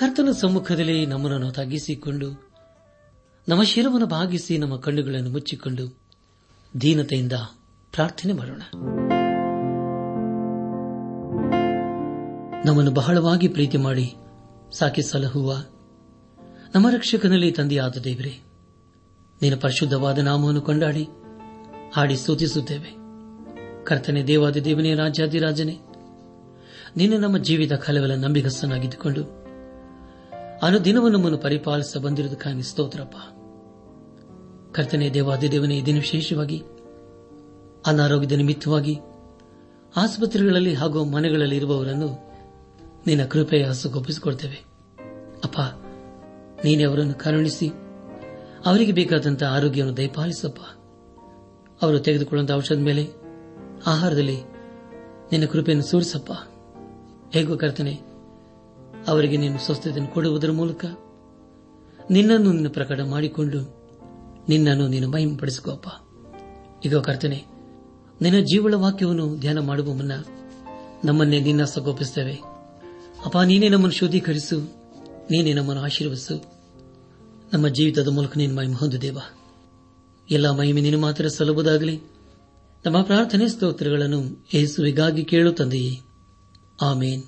ಕರ್ತನ ಸಮ್ಮುಖದಲ್ಲಿ ನಮ್ಮನ್ನು ತಗ್ಗಿಸಿಕೊಂಡು, ನಮ್ಮ ಶಿರವನ್ನು ಭಾಗಿಸಿ ನಮ್ಮ ಕಣ್ಣುಗಳನ್ನು ಮುಚ್ಚಿಕೊಂಡು ದೀನತೆಯಿಂದ ಪ್ರಾರ್ಥನೆ ಮಾಡೋಣ. ನಮ್ಮನ್ನು ಬಹಳವಾಗಿ ಪ್ರೀತಿ ಮಾಡಿ ಸಾಕಿ ಸಲಹುವ ನಮ್ಮ ರಕ್ಷಕನಲ್ಲಿ ತಂದೆಯಾದ ದೇವರೇ, ನಿನ್ನ ಪರಿಶುದ್ಧವಾದ ನಾಮವನ್ನು ಕೊಂಡಾಡಿ, ಹಾಡಿ ಸ್ತುತಿಸುತ್ತೇವೆ. ಕರ್ತನೆ ದೇವಾದ ದೇವನೇ ರಾಜಾದಿರಾಜನೇ ನಿನ್ನ ನಮ್ಮ ಜೀವಿತ ಕಲೆಗಳ ನಂಬಿಗಸ್ತನಾಗಿದ್ದುಕೊಂಡು ಅನುದಿನವೂ ನಮ್ಮನ್ನು ಪರಿಪಾಲಿಸ ಬಂದಿರುವುದಕ್ಕಾಗಿ ಸ್ತೋತ್ರಪ್ಪ. ಕರ್ತನೆ ದೇವಾದಿ ದೇವನೇ ದಿನ ವಿಶೇಷವಾಗಿ ಅನಾರೋಗ್ಯದ ನಿಮಿತ್ತವಾಗಿ ಆಸ್ಪತ್ರೆಗಳಲ್ಲಿ ಹಾಗೂ ಮನೆಗಳಲ್ಲಿ ಇರುವವರನ್ನು ನಿನ್ನ ಕೃಪೆಯ ಹಸುಗೊಪ್ಪಿಸಿಕೊಳ್ತೇವೆ ಅಪ್ಪ, ನೀನೇ ಅವರನ್ನು ಕರುಣಿಸಿ, ಅವರಿಗೆ ಬೇಕಾದಂತಹ ಆರೋಗ್ಯವನ್ನು ದಯಪಾಲಿಸಪ್ಪ. ಅವರು ತೆಗೆದುಕೊಳ್ಳುವಂತಹ ಔಷಧ ಮೇಲೆ, ಆಹಾರದಲ್ಲಿ ನಿನ್ನ ಕೃಪೆಯನ್ನು ಸೂರಿಸಪ್ಪ. ಹೇಗೋ ಕರ್ತನೆ ಅವರಿಗೆ ನೀನು ಸ್ವಸ್ಥತೆಯನ್ನು ಕೊಡುವುದರ ಮೂಲಕ ನಿನ್ನನ್ನು ನಿನ್ನ ಪ್ರಕಟ ಮಾಡಿಕೊಂಡು ನಿನ್ನನ್ನು ನೀನು ಮಹಿಮಪಡಿಸಿಕೋಪ ಈಗ ಕರ್ತನೆ, ನಿನ್ನ ಜೀವಳ ವಾಕ್ಯವನ್ನು ಧ್ಯಾನ ಮಾಡುವ ಮುನ್ನ ನಮ್ಮನ್ನೇ ನಿನ್ನ ಸಗೋಪಿಸುತ್ತೇವೆ ಅಪ್ಪ ನೀನೇ ನಮ್ಮನ್ನು ಶುದ್ಧೀಕರಿಸು, ನೀನೇ ನಮ್ಮನ್ನು ಆಶೀರ್ವದಿಸು. ನಮ್ಮ ಜೀವಿತದ ಮೂಲಕ ನೀನು ಮಹಿಮೆ ಹೊಂದಿದೇವ. ಎಲ್ಲ ಮಹಿಮೆ ನೀನು ಮಾತ್ರ ಸಲ್ಲುವುದಾಗಲಿ. ನಮ್ಮ ಪ್ರಾರ್ಥನೆ ಸ್ತೋತ್ರಗಳನ್ನು ಯೇಸುವಿಗಾಗಿ ಕೇಳು ತಂದೆಯೇ. ಆಮೇನ್.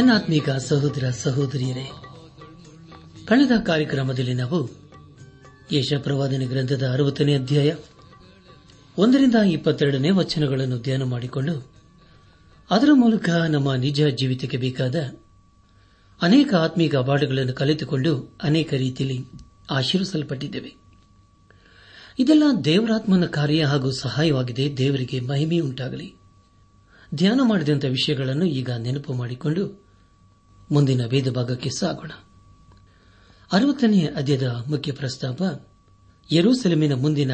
ಬೆಟ್ಟಗುಡ್ಡ ನನ್ನ ಆತ್ಮೀಕ ಸಹೋದರ ಸಹೋದರಿಯರೇ, ಕಳೆದ ಕಾರ್ಯಕ್ರಮದಲ್ಲಿ ನಾವು ಯಶಪ್ರವಾದನೆ ಗ್ರಂಥದ ಅರವತ್ತನೇ ಅಧ್ಯಾಯ ಒಂದರಿಂದ ಇಪ್ಪತ್ತೆರಡನೇ ವಚನಗಳನ್ನು ಧ್ಯಾನ ಮಾಡಿಕೊಂಡು ಅದರ ಮೂಲಕ ನಮ್ಮ ನಿಜ ಜೀವಿತಕ್ಕೆ ಬೇಕಾದ ಅನೇಕ ಆತ್ಮೀಕ ಪಾಠಗಳನ್ನು ಕಲಿತುಕೊಂಡು ಅನೇಕ ರೀತಿಯಲ್ಲಿ ಆಶೀರ್ವಿಸಲ್ಪಟ್ಟಿದ್ದೇವೆ. ಇದೆಲ್ಲ ದೇವರಾತ್ಮನ ಕಾರ್ಯ ಹಾಗೂ ಸಹಾಯವಾಗಿದೆ. ದೇವರಿಗೆ ಮಹಿಮೆಯುಂಟಾಗಲಿ ಧ್ಯಾನ ಮಾಡಿದಂಥ ವಿಷಯಗಳನ್ನು ಈಗ ನೆನಪು ಮಾಡಿಕೊಂಡು ಮುಂದಿನ ವೇದ ಭಾಗಕ್ಕೆ ಸಾಗೋಣ. ಅರವತ್ತನೇ ಅಧ್ಯಯದ ಮುಖ್ಯ ಪ್ರಸ್ತಾಪ, ಯರೂಸೆಲೆಮಿನ ಮುಂದಿನ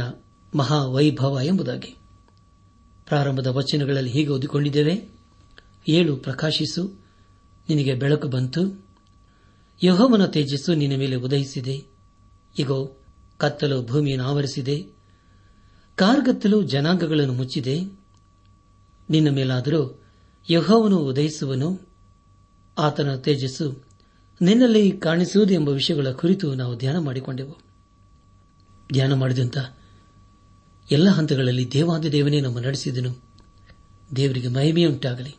ಮಹಾವೈಭವ ಎಂಬುದಾಗಿ. ಪ್ರಾರಂಭದ ವಚನಗಳಲ್ಲಿ ಹೀಗೆ ಓದಿಕೊಂಡಿದ್ದೇವೆ, ಏಳು ಪ್ರಕಾಶಿಸು, ನಿನಗೆ ಬೆಳಕು ಬಂತು, ಯಹೋವನ ತೇಜಸ್ಸು ನಿನ್ನ ಮೇಲೆ ಉದಯಿಸಿದೆ, ಇಗೋ, ಕತ್ತಲು ಭೂಮಿಯನ್ನು ಆವರಿಸಿದೆ, ಕಾರ್ಗತ್ತಲು ಜನಾಂಗಗಳನ್ನು ಮುಚ್ಚಿದೆ, ನಿನ್ನ ಮೇಲಾದರೂ ಯಹೋವನು ಉದಯಿಸುವನು ಆತನ ತೇಜಸ್ಸು ನಿನ್ನಲ್ಲಿ ಕಾಣಿಸುವುದು ಎಂಬ ವಿಷಯಗಳ ಕುರಿತು ನಾವು ಧ್ಯಾನ ಮಾಡಿಕೊಂಡೆವು. ಧ್ಯಾನ ಮಾಡಿದಂಥ ಎಲ್ಲ ಹಂತಗಳಲ್ಲಿ ದೇವಾದಿ ದೇವನೇ ನಮ್ಮ ನಡೆಸಿದನು. ದೇವರಿಗೆ ಮಹಿಮೆಯುಂಟಾಗಲಿ.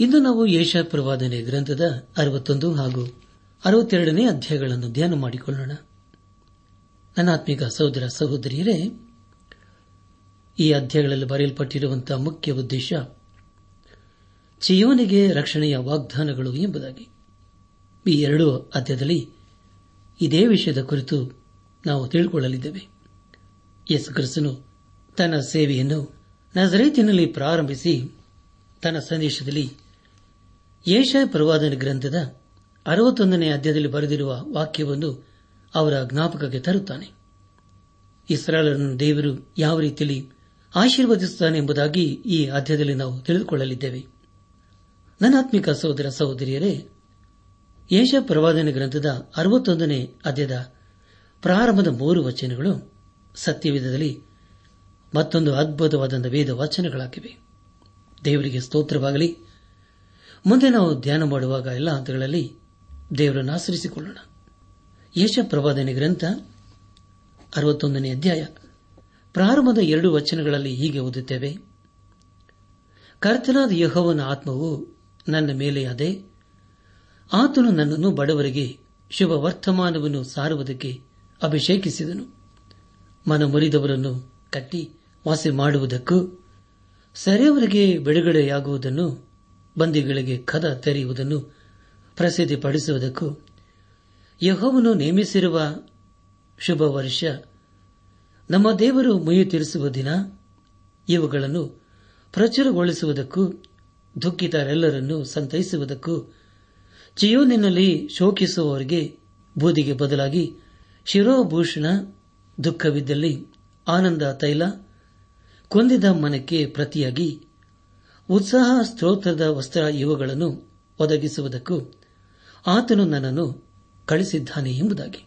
ಇಂದು ನಾವು ಯೇಷ ಪ್ರವಾದನೆ ಗ್ರಂಥದ ಅರವತ್ತೊಂದು ಹಾಗೂ ಅರವತ್ತೆರಡನೇ ಅಧ್ಯಾಯಗಳನ್ನು ಧ್ಯಾನ ಮಾಡಿಕೊಳ್ಳೋಣ. ನನ್ನ ಆತ್ಮಿಕ ಸಹೋದರ ಸಹೋದರಿಯರೇ, ಈ ಅಧ್ಯಾಯಗಳಲ್ಲಿ ಬರೆಯಲ್ಪಟ್ಟಿರುವಂತಹ ಮುಖ್ಯ ಉದ್ದೇಶ ಚಿಯೋನಿಗೆ ರಕ್ಷಣೆಯ ವಾಗ್ದಾನಗಳು ಎಂಬುದಾಗಿ. ಈ ಎರಡೂ ಅಧ್ಯದಲ್ಲಿ ಇದೇ ವಿಷಯದ ಕುರಿತು ನಾವು ತಿಳಿದುಕೊಳ್ಳಲಿದ್ದೇವೆ ಯೇಸು ಕ್ರಿಸ್ತನು ತನ್ನ ಸೇವೆಯನ್ನು ನಜರೇತಿನಲ್ಲಿ ಪ್ರಾರಂಭಿಸಿ ತನ್ನ ಸಂದೇಶದಲ್ಲಿ ಏಷ ಪ್ರವಾದನ ಗ್ರಂಥದ ಅರವತ್ತೊಂದನೇ ಅಧ್ಯಾಯದಲ್ಲಿ ಬರೆದಿರುವ ವಾಕ್ಯವನ್ನು ಅವರ ಜ್ಞಾಪಕಕ್ಕೆ ತರುತ್ತಾನೆ. ಇಸ್ರಾಲರನ್ನು ದೇವರು ಯಾವ ರೀತಿಯಲ್ಲಿ ಆಶೀರ್ವದಿಸುತ್ತಾನೆ ಎಂಬುದಾಗಿ ಈ ಅಧ್ಯಾಯದಲ್ಲಿ ನಾವು ತಿಳಿದುಕೊಳ್ಳಲಿದ್ದೇವೆ. ನನ್ನಾತ್ಮಿಕ ಸಹೋದರ ಸಹೋದರಿಯರೇ ಯೇಷ ಪ್ರವಾದನ ಗ್ರಂಥದ ಅರವತ್ತೊಂದನೇ ಅಧ್ಯದ ಪ್ರಾರಂಭದ ಮೂರು ವಚನಗಳು ಸತ್ಯವಿಧದಲ್ಲಿ ಮತ್ತೊಂದು ಅದ್ಭುತವಾದಂಥ ವೇದ ವಚನಗಳಾಗಿವೆ. ದೇವರಿಗೆ ಸ್ತೋತ್ರವಾಗಲಿ. ಮುಂದೆ ನಾವು ಧ್ಯಾನ ಮಾಡುವಾಗ ಎಲ್ಲ ಹಂತಗಳಲ್ಲಿ ದೇವರನ್ನು ಆಚರಿಸಿಕೊಳ್ಳೋಣ ಯೇಷ ಪ್ರವಾದನೆ ಗ್ರಂಥ ಅರವತ್ತೊಂದನೇ ಅಧ್ಯಾಯ ಪ್ರಾರಂಭದ ಎರಡು ವಚನಗಳಲ್ಲಿ ಹೀಗೆ ಓದುತ್ತೇವೆ. ಕರ್ತನಾದ ಯಹೋವನ ಆತ್ಮವು ನನ್ನ ಮೇಲೆ ಅದೇ. ಆತನು ನನ್ನನ್ನು ಬಡವರಿಗೆ ಶುಭ ವರ್ತಮಾನವನ್ನು ಸಾರುವುದಕ್ಕೆ ಅಭಿಷೇಕಿಸಿದನು. ಮನ ಮುರಿದವರನ್ನು ಕಟ್ಟಿ ವಾಸಿ ಮಾಡುವುದಕ್ಕೂ, ಸೆರೆಯವರಿಗೆ ಬಿಡುಗಡೆಯಾಗುವುದನ್ನು, ಬಂದಿಗಳಿಗೆ ಕದ ತೆರೆಯುವುದನ್ನು ಪ್ರಸಿದ್ಧಿಪಡಿಸುವುದಕ್ಕೂ, ಯಹೋವನು ನೇಮಿಸಿರುವ ಶುಭ ವರ್ಷ, ನಮ್ಮ ದೇವರು ಮುಯಿ ತೀರಿಸುವ ದಿನ, ಇವುಗಳನ್ನು ಪ್ರಚುರಗೊಳಿಸುವುದಕ್ಕೂ ದುಃಖಿತರೆಲ್ಲರನ್ನು ಸಂತೈಸುವುದಕ್ಕೂ ಚಿಯೋನಿನಲ್ಲಿ ಶೋಕಿಸುವವರಿಗೆ ಬೂದಿಗೆ ಬದಲಾಗಿ ಶಿರೋಭೂಷಣ ದುಃಖವಿದ್ದಲ್ಲಿ ಆನಂದ ತೈಲ ಕೊಂದಿದ ಮನಕ್ಕೆ ಪ್ರತಿಯಾಗಿ ಉತ್ಸಾಹ ಸ್ತೋತ್ರದ ವಸ್ತ್ರ ಇವುಗಳನ್ನು ಒದಗಿಸುವುದಕ್ಕೂ ಆತನು ನನ್ನನ್ನು ಕಳಿಸಿದ್ದಾನೆ ಎಂಬುದಾಗಿ.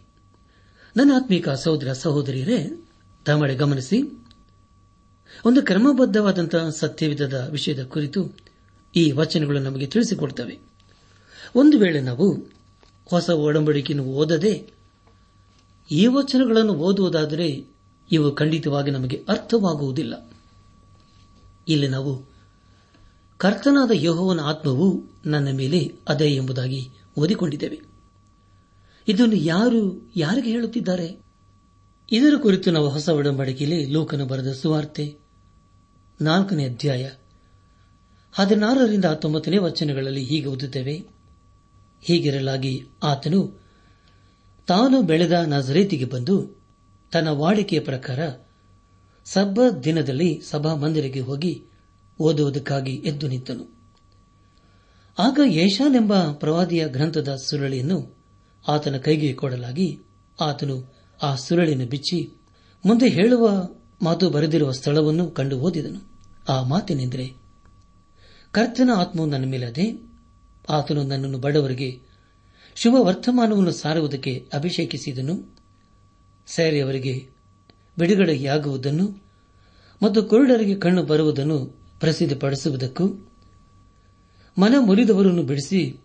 ನನ್ನ ಆತ್ಮೀಕ ಸಹೋದರ ಸಹೋದರಿಯರೇ ತಮ್ಮಡೆ ಗಮನಿಸಿ. ಒಂದು ಕ್ರಮಬದ್ದವಾದಂತಹ ಸತ್ಯವಿಧದ ವಿಷಯದ ಕುರಿತು ಈ ವಚನಗಳು ನಮಗೆ ತಿಳಿಸಿಕೊಡುತ್ತವೆ ಒಂದು ವೇಳೆ ನಾವು ಹೊಸ ಒಡಂಬಡಿಕೆಯನ್ನು ಓದದೆ ಈ ವಚನಗಳನ್ನು ಓದುವುದಾದರೆ ಇವು ಖಂಡಿತವಾಗಿ ನಮಗೆ ಅರ್ಥವಾಗುವುದಿಲ್ಲ. ಇಲ್ಲಿ ನಾವು ಕರ್ತನಾದ ಯೋಹವನ ಆತ್ಮವು ನನ್ನ ಮೇಲೆ ಅದೇ ಎಂಬುದಾಗಿ ಓದಿಕೊಂಡಿದ್ದೇವೆ. ಇದನ್ನು ಯಾರು ಯಾರಿಗೆ ಹೇಳುತ್ತಿದ್ದಾರೆ? ಇದರ ಕುರಿತು ನಾವು ಹೊಸ ಒಡಂಬಡಿಕೆಯಲ್ಲಿ ಲೋಕನ ಬರೆದ ಸುವಾರ್ತೆ ನಾಲ್ಕನೇ ಅಧ್ಯಾಯ ಹದಿನಾರರಿಂದ ಹತ್ತೊಂಬತ್ತನೇ ವಚನಗಳಲ್ಲಿ ಹೀಗೆ ಓದುತ್ತೇವೆ. ಹೀಗಿರಲಾಗಿ ಆತನು ತಾನು ಬೆಳೆದ ನಜರೇತಿಗೆ ಬಂದು ತನ್ನ ವಾಡಿಕೆಯ ಪ್ರಕಾರ ಸಬ್ಬ ದಿನದಲ್ಲಿ ಸಭಾ ಮಂದಿರಕ್ಕೆ ಹೋಗಿ ಓದುವುದಕ್ಕಾಗಿ ಎದ್ದು ನಿಂತನು. ಆಗ ಯೇಷಾನೆಂಬ ಪ್ರವಾದಿಯ ಗ್ರಂಥದ ಸುರಳಿಯನ್ನು ಆತನ ಕೈಗೆ ಕೊಡಲಾಗಿ ಆತನು ಆ ಸುರಳಿನ ಬಿಚ್ಚಿ ಮುಂದೆ ಹೇಳುವ ಮಾತು ಬರೆದಿರುವ ಸ್ಥಳವನ್ನು ಕಂಡು ಓದಿದನು. ಆ ಮಾತಿನೆಂದರೆ ಕರ್ತನ ಆತ್ಮವು ನನ್ನ ಮೇಲದೆ ಆತನು ನನ್ನನ್ನು ಬಡವರಿಗೆ ಶುಭ ವರ್ತಮಾನವನ್ನು ಸಾರುವುದಕ್ಕೆ ಅಭಿಷೇಕಿಸಿದನು. ಸೇರೆಯವರಿಗೆ ಬಿಡುಗಡೆಯಾಗುವುದನ್ನು ಮತ್ತು ಕುರುಡರಿಗೆ ಕಣ್ಣು ಬರುವುದನ್ನು ಪ್ರಸಿದ್ಧಪಡಿಸುವುದಕ್ಕೂ, ಮನ ಮುರಿದವರನ್ನು ಬಿಡಿಸಿ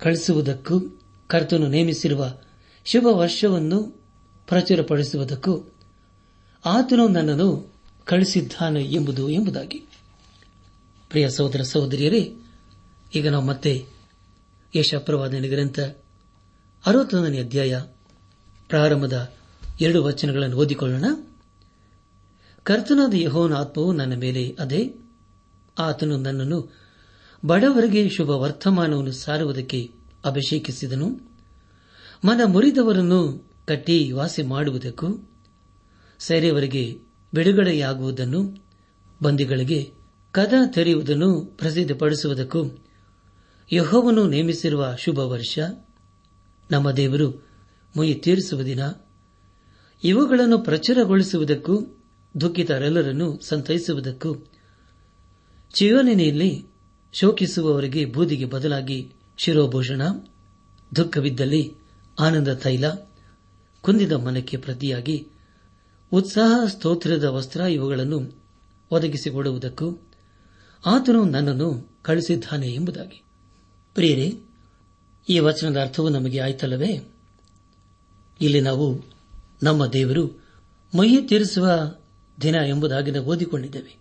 ಕಳಿಸುವುದಕ್ಕೂ ಕರ್ತನು ನೇಮಿಸಿರುವ ಶುಭ ವರ್ಷವನ್ನು ಪ್ರಚುರಪಡಿಸುವುದಕ್ಕೂ ಆತನು ನನ್ನನ್ನು ಕಳಿಸಿದ್ದಾನೆ ಎಂಬುದು ಎಂಬುದಾಗಿ. ಪ್ರಿಯ ಸಹೋದರ ಸಹೋದರಿಯರೇ, ಈಗ ನಾವು ಮತ್ತೆ ಯಶಪ್ರವಾದನೆ ಗ್ರಂಥ ಅರವತ್ತೊಂದನೇ ಅಧ್ಯಾಯ ಪ್ರಾರಂಭದ ಎರಡು ವಚನಗಳನ್ನು ಓದಿಕೊಳ್ಳೋಣ. ಕರ್ತನಾದ ಯಹೋನ ಆತ್ಮವು ನನ್ನ ಮೇಲೆ ಅದೇ, ಆತನು ನನ್ನನ್ನು ಬಡವರಿಗೆ ಶುಭ ವರ್ತಮಾನವನ್ನು ಸಾರುವುದಕ್ಕೆ ಅಭಿಷೇಕಿಸಿದನು. ಮನ ಮುರಿದವರನ್ನು ಕಟ್ಟಿ ವಾಸಿ ಮಾಡುವುದಕ್ಕೂ ಸೆರೆಯವರಿಗೆ ಬಿಡುಗಡೆಯಾಗುವುದನ್ನು ಬಂದಿಗಳಿಗೆ ಕದ ತೆರೆಯುವುದನ್ನು ಪ್ರಸಿದ್ಧಪಡಿಸುವುದಕ್ಕೂ ಯಹೋವನ್ನು ನೇಮಿಸಿರುವ ಶುಭ ವರ್ಷ, ನಮ್ಮ ದೇವರು ಮುಯಿ ತೀರಿಸುವ ದಿನ, ಇವುಗಳನ್ನು ಪ್ರಚುರಗೊಳಿಸುವುದಕ್ಕೂ ದುಃಖಿತರೆಲ್ಲರನ್ನು ಸಂತೈಸುವುದಕ್ಕೂ ಚಿಯೋನಿನೆಯಲ್ಲಿ ಶೋಕಿಸುವವರಿಗೆ ಬೂದಿಗೆ ಬದಲಾಗಿ ಶಿರೋಭೂಷಣ, ದುಃಖವಿದ್ದಲ್ಲಿ ಆನಂದ ತೈಲ, ಕುಂದಿದ ಮನಕ್ಕೆ ಪ್ರತಿಯಾಗಿ ಉತ್ಸಾಹ ಸ್ತೋತ್ರದ ವಸ್ತ್ರ ಇವುಗಳನ್ನು ಒದಗಿಸಿಕೊಡುವುದಕ್ಕೂ ಆತನು ನನ್ನನ್ನು ಕಳಿಸಿದ್ದಾನೆ ಎಂಬುದಾಗಿ. ಪ್ರಿಯರೇ, ಈ ವಚನದ ಅರ್ಥವು ನಮಗೆ ಆಯ್ತಲ್ಲವೇ? ಇಲ್ಲಿ ನಾವು ನಮ್ಮ ದೇವರು ಮೈಯಿ ತೀರಿಸುವ ದಿನ ಎಂಬುದಾಗಿ ನಾವು ಓದಿಕೊಂಡಿದ್ದೇವೆ.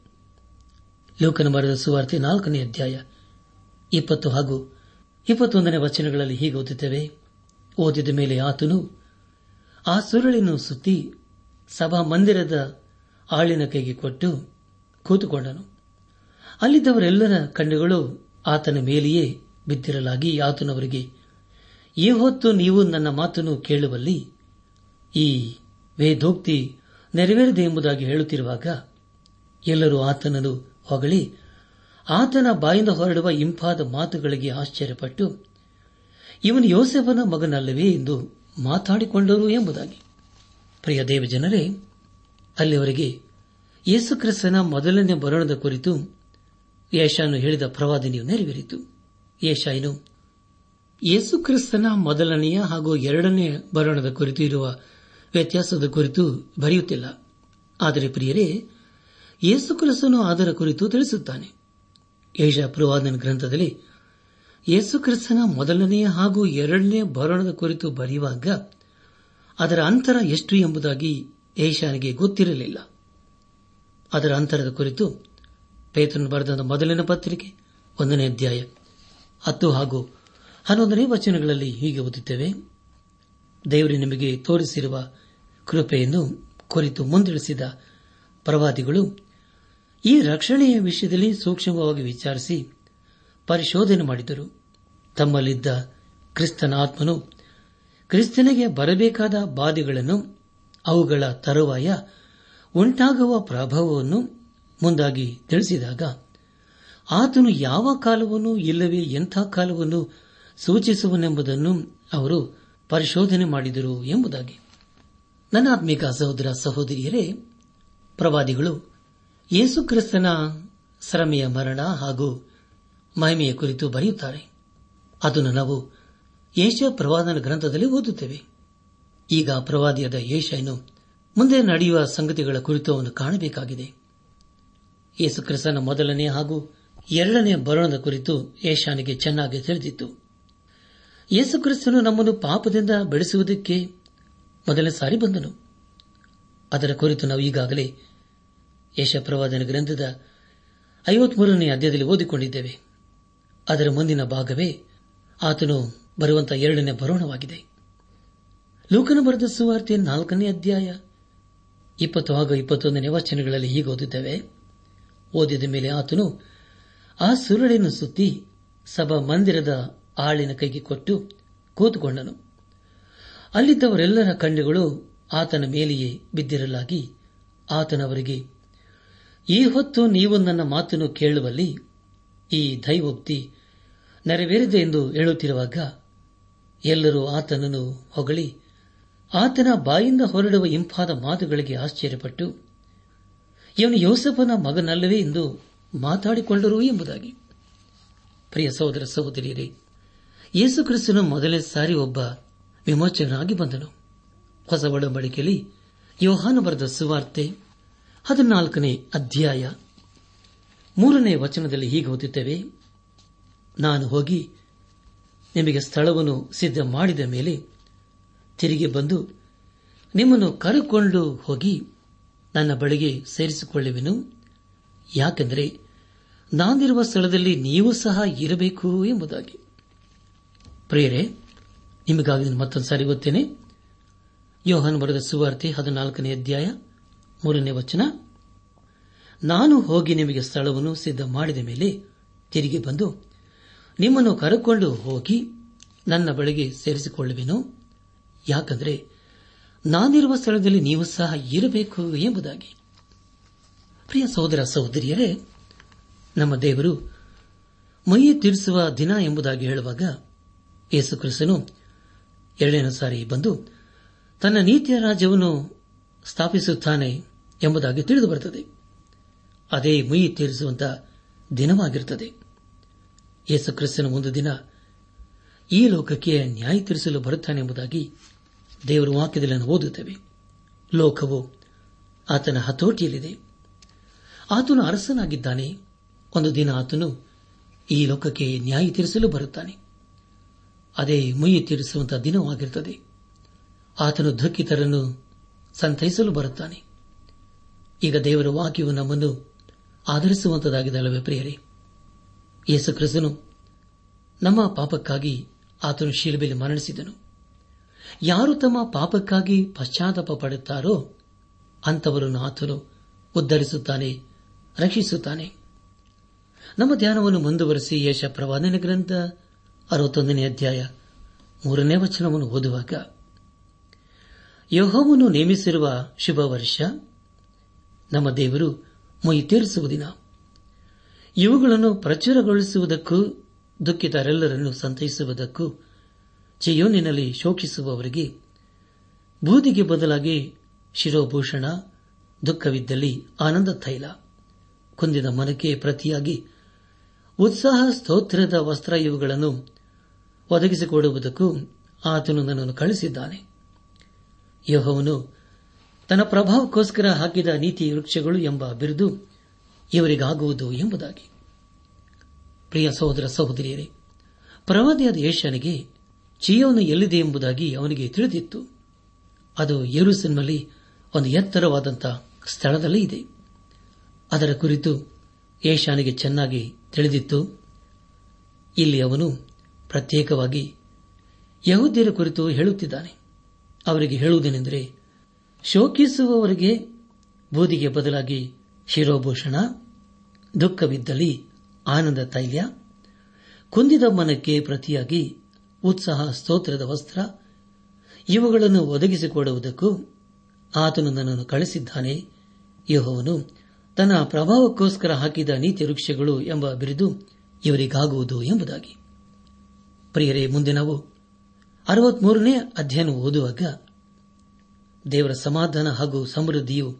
ಲೋಕನ ಮರದ ಸುವಾರ್ತೆ ನಾಲ್ಕನೇ ಅಧ್ಯಾಯ ಇಪ್ಪತ್ತು ಹಾಗೂ ಇಪ್ಪತ್ತೊಂದನೇ ವಚನಗಳಲ್ಲಿ ಹೀಗೆ ಓದುತ್ತೇವೆ. ಓದಿದ ಮೇಲೆ ಆತನು ಆ ಸುರುಳಿನ ಸುತ್ತಿ ಸಭಾ ಮಂದಿರದ ಆಳಿನ ಕೈಗೆ ಕೊಟ್ಟು ಕೂತುಕೊಂಡನು. ಅಲ್ಲಿದ್ದವರೆಲ್ಲರ ಕಣ್ಣುಗಳು ಆತನ ಮೇಲೆಯೇ ಬಿದ್ದಿರಲಾಗಿ ಆತನವರಿಗೆ ಈ ಹೊತ್ತು ನೀವು ನನ್ನ ಮಾತನ್ನು ಕೇಳುವಲ್ಲಿ ಈ ವೇದೋಕ್ತಿ ನೆರವೇರಿದೆ ಎಂಬುದಾಗಿ ಹೇಳುತ್ತಿರುವಾಗ ಎಲ್ಲರೂ ಆತನನ್ನು ಹೊಗಳಿ ಆತನ ಬಾಯಿಂದ ಹೊರಡುವ ಇಂಪಾದ ಮಾತುಗಳಿಗೆ ಆಶ್ಚರ್ಯಪಟ್ಟು, ಇವನು ಯೋಸೆಫನ ಮಗನಲ್ಲವೇ ಎಂದು ಮಾತಾಡಿಕೊಂಡರು ಎಂಬುದಾಗಿ. ಪ್ರಿಯ ದೇವಜನರೇ, ಅಲ್ಲಿವರೆಗೆ ಯೇಸುಕ್ರಿಸ್ತನ ಮೊದಲನೇ ಮರಣದ ಕುರಿತು ಯೇಷಾನು ಹೇಳಿದ ಪ್ರವಾದನೆಯು ನೆರವೇರಿತು. ಯೇಷಾಯನು ಯೇಸುಕ್ರಿಸ್ತನ ಮೊದಲನೆಯ ಹಾಗೂ ಎರಡನೇ ಬರೋಣದ ಕುರಿತು ಇರುವ ವ್ಯತ್ಯಾಸದ ಕುರಿತು ಬರೆಯುತ್ತಿಲ್ಲ. ಆದರೆ ಪ್ರಿಯರೇ ಯೇಸುಕ್ರಿಸ್ತನು ಅದರ ಕುರಿತು ತಿಳಿಸುತ್ತಾನೆ. ಏಷಾ ಪ್ರವಾದನ ಗ್ರಂಥದಲ್ಲಿ ಯೇಸುಕ್ರಿಸ್ತನ ಮೊದಲನೆಯ ಹಾಗೂ ಎರಡನೇ ಬರಣದ ಕುರಿತು ಬರೆಯುವಾಗ ಅದರ ಅಂತರ ಎಷ್ಟು ಎಂಬುದಾಗಿ ಏಷಾನಿಗೆ ಗೊತ್ತಿರಲಿಲ್ಲ. ಅದರ ಅಂತರದ ಕುರಿತು ಪೇತ್ರನು ಬರೆದ ಮೊದಲಿನ ಪತ್ರಿಕೆ, ಒಂದನೇ ಅಧ್ಯಾಯ. ಹತ್ತು ಹಾಗೂ ಹನ್ನೊಂದನೇ ವಚನಗಳಲ್ಲಿ ಹೀಗೆ ಓದುತ್ತೇವೆ. ದೇವರು, ನಿಮಗೆ ತೋರಿಸಿರುವ ಕೃಪೆಯನ್ನು ಕುರಿತು ಮುಂದಿಳಿಸಿದ ಪ್ರವಾದಿಗಳು, ಈ ರಕ್ಷಣೆಯ ವಿಷಯದಲ್ಲಿ ಸೂಕ್ಷ್ಮವಾಗಿ ವಿಚಾರಿಸಿ ಪರಿಶೋಧನೆ ಮಾಡಿದರು. ತಮ್ಮಲ್ಲಿದ್ದ ಕ್ರಿಸ್ತನ ಆತ್ಮನು ಕ್ರಿಸ್ತನಿಗೆ ಬರಬೇಕಾದ ಬಾಧೆಗಳನ್ನು ಅವುಗಳ ತರುವಾಯ ಉಂಟಾಗುವ ಪ್ರಭಾವವನ್ನು ಮುಂದಾಗಿ ತಿಳಿಸಿದಾಗ, ಆತನು ಯಾವ ಕಾಲವನ್ನು ಇಲ್ಲವೇ ಎಂಥ ಕಾಲವನ್ನು ಸೂಚಿಸುವನೆಂಬುದನ್ನು ಅವರು ಪರಿಶೋಧನೆ ಮಾಡಿದರು ಎಂಬುದಾಗಿ. ನನ್ನ ಆತ್ಮಿಕ ಸಹೋದರ ಸಹೋದರಿಯರೇ, ಪ್ರವಾದಿಗಳು ಯೇಸುಕ್ರಿಸ್ತನ ಸರಮೆಯ ಮರಣ ಹಾಗೂ ಮಹಿಮೆಯ ಕುರಿತು ಬರೆಯುತ್ತಾರೆ. ಅದನ್ನು ನಾವು ಯೇಷ ಪ್ರವಾದನ ಗ್ರಂಥದಲ್ಲಿ ಓದುತ್ತೇವೆ. ಈಗ ಪ್ರವಾದಿಯಾದ ಯೇಷನು ಮುಂದೆ ನಡೆಯುವ ಸಂಗತಿಗಳ ಕುರಿತು ಅವನು ಕಾಣಬೇಕಾಗಿದೆ. ಯೇಸುಕ್ರಿಸ್ತನ ಮೊದಲನೇ ಹಾಗೂ ಎರಡನೇ ಬರೋಣದ ಕುರಿತು ಏಷಾನಿಗೆ ಚೆನ್ನಾಗಿ ತಿಳಿದಿತ್ತು. ಯೇಸುಕ್ರಿಸ್ತನು ನಮ್ಮನ್ನು ಪಾಪದಿಂದ ಬೆಳೆಸುವುದಕ್ಕೆ ಮೊದಲನೇ ಸಾರಿ ಬಂದನು. ಅದರ ಕುರಿತು ನಾವು ಈಗಾಗಲೇ ಯಶಪ್ರವಾದನ ಗ್ರಂಥದ ಐವತ್ಮೂರನೇ ಅಧ್ಯಾಯದಲ್ಲಿ ಓದಿಕೊಂಡಿದ್ದೇವೆ. ಅದರ ಮುಂದಿನ ಭಾಗವೇ ಆತನು ಬರುವಂತಹ ಎರಡನೇ ಬರೋಣವಾಗಿದೆ. ಲೋಕನ ಬರೆದ ಸುವಾರ್ತೆ ನಾಲ್ಕನೇ ಅಧ್ಯಾಯ ಇಪ್ಪತ್ತು ಹಾಗೂ ಇಪ್ಪತ್ತೊಂದನೇ ವಚನಗಳಲ್ಲಿ ಹೀಗೆ ಓದಿದ್ದೇವೆ ಓದಿದ ಮೇಲೆ ಆತನು ಆ ಸುರುಳಿನ ಸುತ್ತಿ ಸಭಾ ಮಂದಿರದ ಆಳಿನ ಕೈಗೆ ಕೊಟ್ಟು ಕೂತುಕೊಂಡನು. ಅಲ್ಲಿದ್ದವರೆಲ್ಲರ ಕಣ್ಣುಗಳು ಆತನ ಮೇಲೆಯೇ ಬಿದ್ದಿರಲಾಗಿ ಆತನವರಿಗೆ ಈ ಹೊತ್ತು ನೀವು ನನ್ನ ಮಾತನ್ನು ಕೇಳುವಲ್ಲಿ ಈ ದೈವೋಕ್ತಿ ನೆರವೇರಿದೆ ಎಂದು ಹೇಳುತ್ತಿರುವಾಗ ಎಲ್ಲರೂ ಆತನನ್ನು ಹೊಗಳಿ ಆತನ ಬಾಯಿಂದ ಹೊರಡುವ ಇಂಪಾದ ಮಾತುಗಳಿಗೆ ಆಶ್ಚರ್ಯಪಟ್ಟು ಇವನು ಯೋಸಫನ ಮಗನಲ್ಲವೇ ಎಂದು ಮಾತಾಡಿಕೊಂಡರು ಎಂಬುದಾಗಿ. ಪ್ರಿಯ ಸಹೋದರ ಸಹೋದರಿಯರೇ ಯೇಸುಕ್ರಿಸ್ತನು ಮೊದಲೇ ಸಾರಿ ಒಬ್ಬ ವಿಮೋಚನಾಗಿ ಬಂದನು. ಹೊಸ ಒಡಂಬಡಿಕೆಯಲ್ಲಿ ಯೋಹಾನು ಬರೆದ ಸುವಾರ್ತೆ ಹದಿನಾಲ್ಕನೇ ಅಧ್ಯಾಯ ಮೂರನೇ ವಚನದಲ್ಲಿ ಹೀಗೆ ಓದುತ್ತೇವೆ, ನಾನು ಹೋಗಿ ನಿಮಗೆ ಸ್ಥಳವನ್ನು ಸಿದ್ಧ ಮಾಡಿದ ಮೇಲೆ ತಿರುಗಿ ಬಂದು ನಿಮ್ಮನ್ನು ಕರೆಕೊಂಡು ಹೋಗಿ ನನ್ನ ಬಳಿಗೆ ಸೇರಿಸಿಕೊಳ್ಳುವೆನು. ಯಾಕೆಂದರೆ ನಾನಿರುವ ಸ್ಥಳದಲ್ಲಿ ನೀವು ಸಹ ಇರಬೇಕು ಎಂಬುದಾಗಿ. ಪ್ರಿಯರೇ, ನಿಮಗಾಗಿ ಮತ್ತೊಂದು ಸಾರಿ ಗೊತ್ತೇನೆ ಯೋಹನ್ ಬರೆದ ಸುವಾರ್ತೆ ಹದಿನಾಲ್ಕನೇ ಅಧ್ಯಾಯ ಮೂರನೇ ವಚನ. ನಾನು ಹೋಗಿ ನಿಮಗೆ ಸ್ಥಳವನ್ನು ಸಿದ್ಧ ಮಾಡಿದ ಮೇಲೆ ತಿರುಗಿ ಬಂದು ನಿಮ್ಮನ್ನು ಕರೆಕೊಂಡು ಹೋಗಿ ನನ್ನ ಬಳಿಗೆ ಸೇರಿಸಿಕೊಳ್ಳುವೆನು. ಯಾಕಂದರೆ ನಾನಿರುವ ಸ್ಥಳದಲ್ಲಿ ನೀವು ಸಹ ಇರಬೇಕು ಎಂಬುದಾಗಿ. ಪ್ರಿಯ ಸಹೋದರ ಸಹೋದರಿಯರೇ, ನಮ್ಮ ದೇವರು ಮೈಯ ತೀರಿಸುವ ದಿನ ಎಂಬುದಾಗಿ ಹೇಳುವಾಗ ಯೇಸುಕ್ರಿಸ್ತನು ಎರಡನೇ ಸಾರಿ ಬಂದು ತನ್ನ ನೀತಿಯ ರಾಜ್ಯವನ್ನು ಸ್ಥಾಪಿಸುತ್ತಾನೆ ಎಂಬುದಾಗಿ ತಿಳಿದು ಬರುತ್ತದೆ. ಅದೇ ಮೈ ತೀರಿಸುವಂತಹ ದಿನವಾಗಿರುತ್ತದೆ. ಯೇಸುಕ್ರಿಸ್ತನ ಒಂದು ದಿನ ಈ ಲೋಕಕ್ಕೆ ನ್ಯಾಯ ತೀರಿಸಲು ಬರುತ್ತಾನೆ ಎಂಬುದಾಗಿ ದೇವರು ವಾಕ್ಯದಲ್ಲಿ ಓದುತ್ತೇವೆ. ಲೋಕವು ಆತನ ಹತೋಟಿಯಲ್ಲಿದೆ. ಆತನು ಅರಸನಾಗಿದ್ದಾನೆ. ಒಂದು ದಿನ ಆತನು ಈ ಲೋಕಕ್ಕೆ ನ್ಯಾಯ ತೀರಿಸಲು ಬರುತ್ತಾನೆ. ಅದೇ ಮುಯಿ ತೀರಿಸುವಂತಹ ದಿನವಾಗಿರುತ್ತದೆ. ಆತನು ದುಃಖಿತರನ್ನು ಸಂತೈಸಲು ಬರುತ್ತಾನೆ. ಈಗ ದೇವರ ವಾಕ್ಯವು ನಮ್ಮನ್ನು ಆಧರಿಸುವಂತದಾಗಿದೆ ಪ್ರಿಯರೇ? ಯೇಸು ಕ್ರಿಸ್ತನು ನಮ್ಮ ಪಾಪಕ್ಕಾಗಿ ಆತನು ಶಿಲುಬೆಯಲ್ಲಿ ಮರಣಿಸಿದನು. ಯಾರು ತಮ್ಮ ಪಾಪಕ್ಕಾಗಿ ಪಶ್ಚಾತ್ತಾಪ ಪಡುತ್ತಾರೋ ಅಂಥವರನ್ನು ಆತನು ಉದ್ದರಿಸುತ್ತಾನೆ ರಕ್ಷಿಸುತ್ತಾನೆ. ನಮ್ಮ ಧ್ಯಾನವನ್ನು ಮುಂದುವರೆಸಿ ಯಶ ಪ್ರವಾದನೆ ಗ್ರಂಥ ಅರವತ್ತೊಂದನೇ ಅಧ್ಯಾಯ ಮೂರನೇ ವಚನವನ್ನು ಓದುವಾಗ ಯೋಹವನ್ನು ನೇಮಿಸಿರುವ ಶುಭ ವರ್ಷ ನಮ್ಮ ದೇವರು ಮೊಯಿ ತೀರಿಸುವ ದಿನ ಇವುಗಳನ್ನು ಪ್ರಚುರಗೊಳಿಸುವುದಕ್ಕೂ ದುಃಖಿತರೆಲ್ಲರನ್ನು ಸಂತೈಸುವುದಕ್ಕೂ ಚಿಯೋನಿನಲ್ಲಿ ಶೋಕಿಸುವವರಿಗೆ ಬೂದಿಗೆ ಬದಲಾಗಿ ಶಿರೋಭೂಷಣ, ದುಃಖವಿದ್ದಲ್ಲಿ ಆನಂದ ತೈಲ. ಕುಂದಿದ ಮನಕ್ಕೆ ಪ್ರತಿಯಾಗಿ ಉತ್ಸಾಹ, ಸ್ತೋತ್ರದ ವಸ್ತ್ರ ಇವುಗಳನ್ನು ಒದಗಿಸಿಕೊಡುವುದಕ್ಕೂ ಆತನು ನನ್ನನ್ನು ಕಳಿಸಿದ್ದಾನೆ ಯೋಹವನು ತನ್ನ ಪ್ರಭಾವಕ್ಕೋಸ್ಕರ ಹಾಕಿದ ನೀತಿ ವೃಕ್ಷಗಳು ಎಂಬ ಬಿರುದು ಇವರಿಗಾಗುವುದು ಎಂಬುದಾಗಿ. ಪ್ರಿಯ ಸಹೋದರ ಸಹೋದರಿಯರೇ, ಪ್ರವಾದಿಯಾದ ಏಷ್ಯನಿಗೆ ಚಿಯೋನು ಎಲ್ಲಿದೆ ಎಂಬುದಾಗಿ ಅವನಿಗೆ ತಿಳಿದಿತ್ತು. ಅದು ಯರುಸನ್ನಲ್ಲಿ ಒಂದು ಎತ್ತರವಾದಂಥ ಸ್ಥಳದಲ್ಲಿ ಇದೆ. ಅದರ ಕುರಿತು ಏಷಾನಿಗೆ ಚೆನ್ನಾಗಿ ತಿಳಿದಿತ್ತು. ಇಲ್ಲಿ ಅವನು ಪ್ರತ್ಯೇಕವಾಗಿ ಯಹೂದ್ಯರ ಕುರಿತು ಹೇಳುತ್ತಿದ್ದಾನೆ. ಅವರಿಗೆ ಹೇಳುವುದೇನೆಂದರೆ, ಶೋಕಿಸುವವರಿಗೆ ಬೂದಿಗೆ ಬದಲಾಗಿ ಶಿರೋಭೂಷಣ, ದುಃಖವಿದ್ದಲ್ಲಿ ಆನಂದ ತೈಲ್ಯ ಕುಂದಿದ ಮನಕ್ಕೆ ಪ್ರತಿಯಾಗಿ ಉತ್ಸಾಹ, ಸ್ತೋತ್ರದ ವಸ್ತ್ರ, ಇವುಗಳನ್ನು ಒದಗಿಸಿಕೊಡುವುದಕ್ಕೂ ಆತನು ನನ್ನನ್ನು ಕಳಿಸಿದ್ದಾನೆ ಯಹೋವನು ತನ್ನ ಪ್ರಭಾವಕ್ಕೋಸ್ಕರ ಹಾಕಿದ ನೀತಿ ವೃಕ್ಷಗಳು ಎಂಬ ಬಿರುದು ಇವರಿಗಾಗುವುದು ಎಂಬುದಾಗಿ. ಪ್ರಿಯರೇ, ಮುಂದೆ ನಾವು ಅರವತ್ಮೂರನೇ ಅಧ್ಯಯನ ಓದುವಾಗ ದೇವರ ಸಮಾಧಾನ ಹಾಗೂ ಸಮೃದ್ಧಿಯು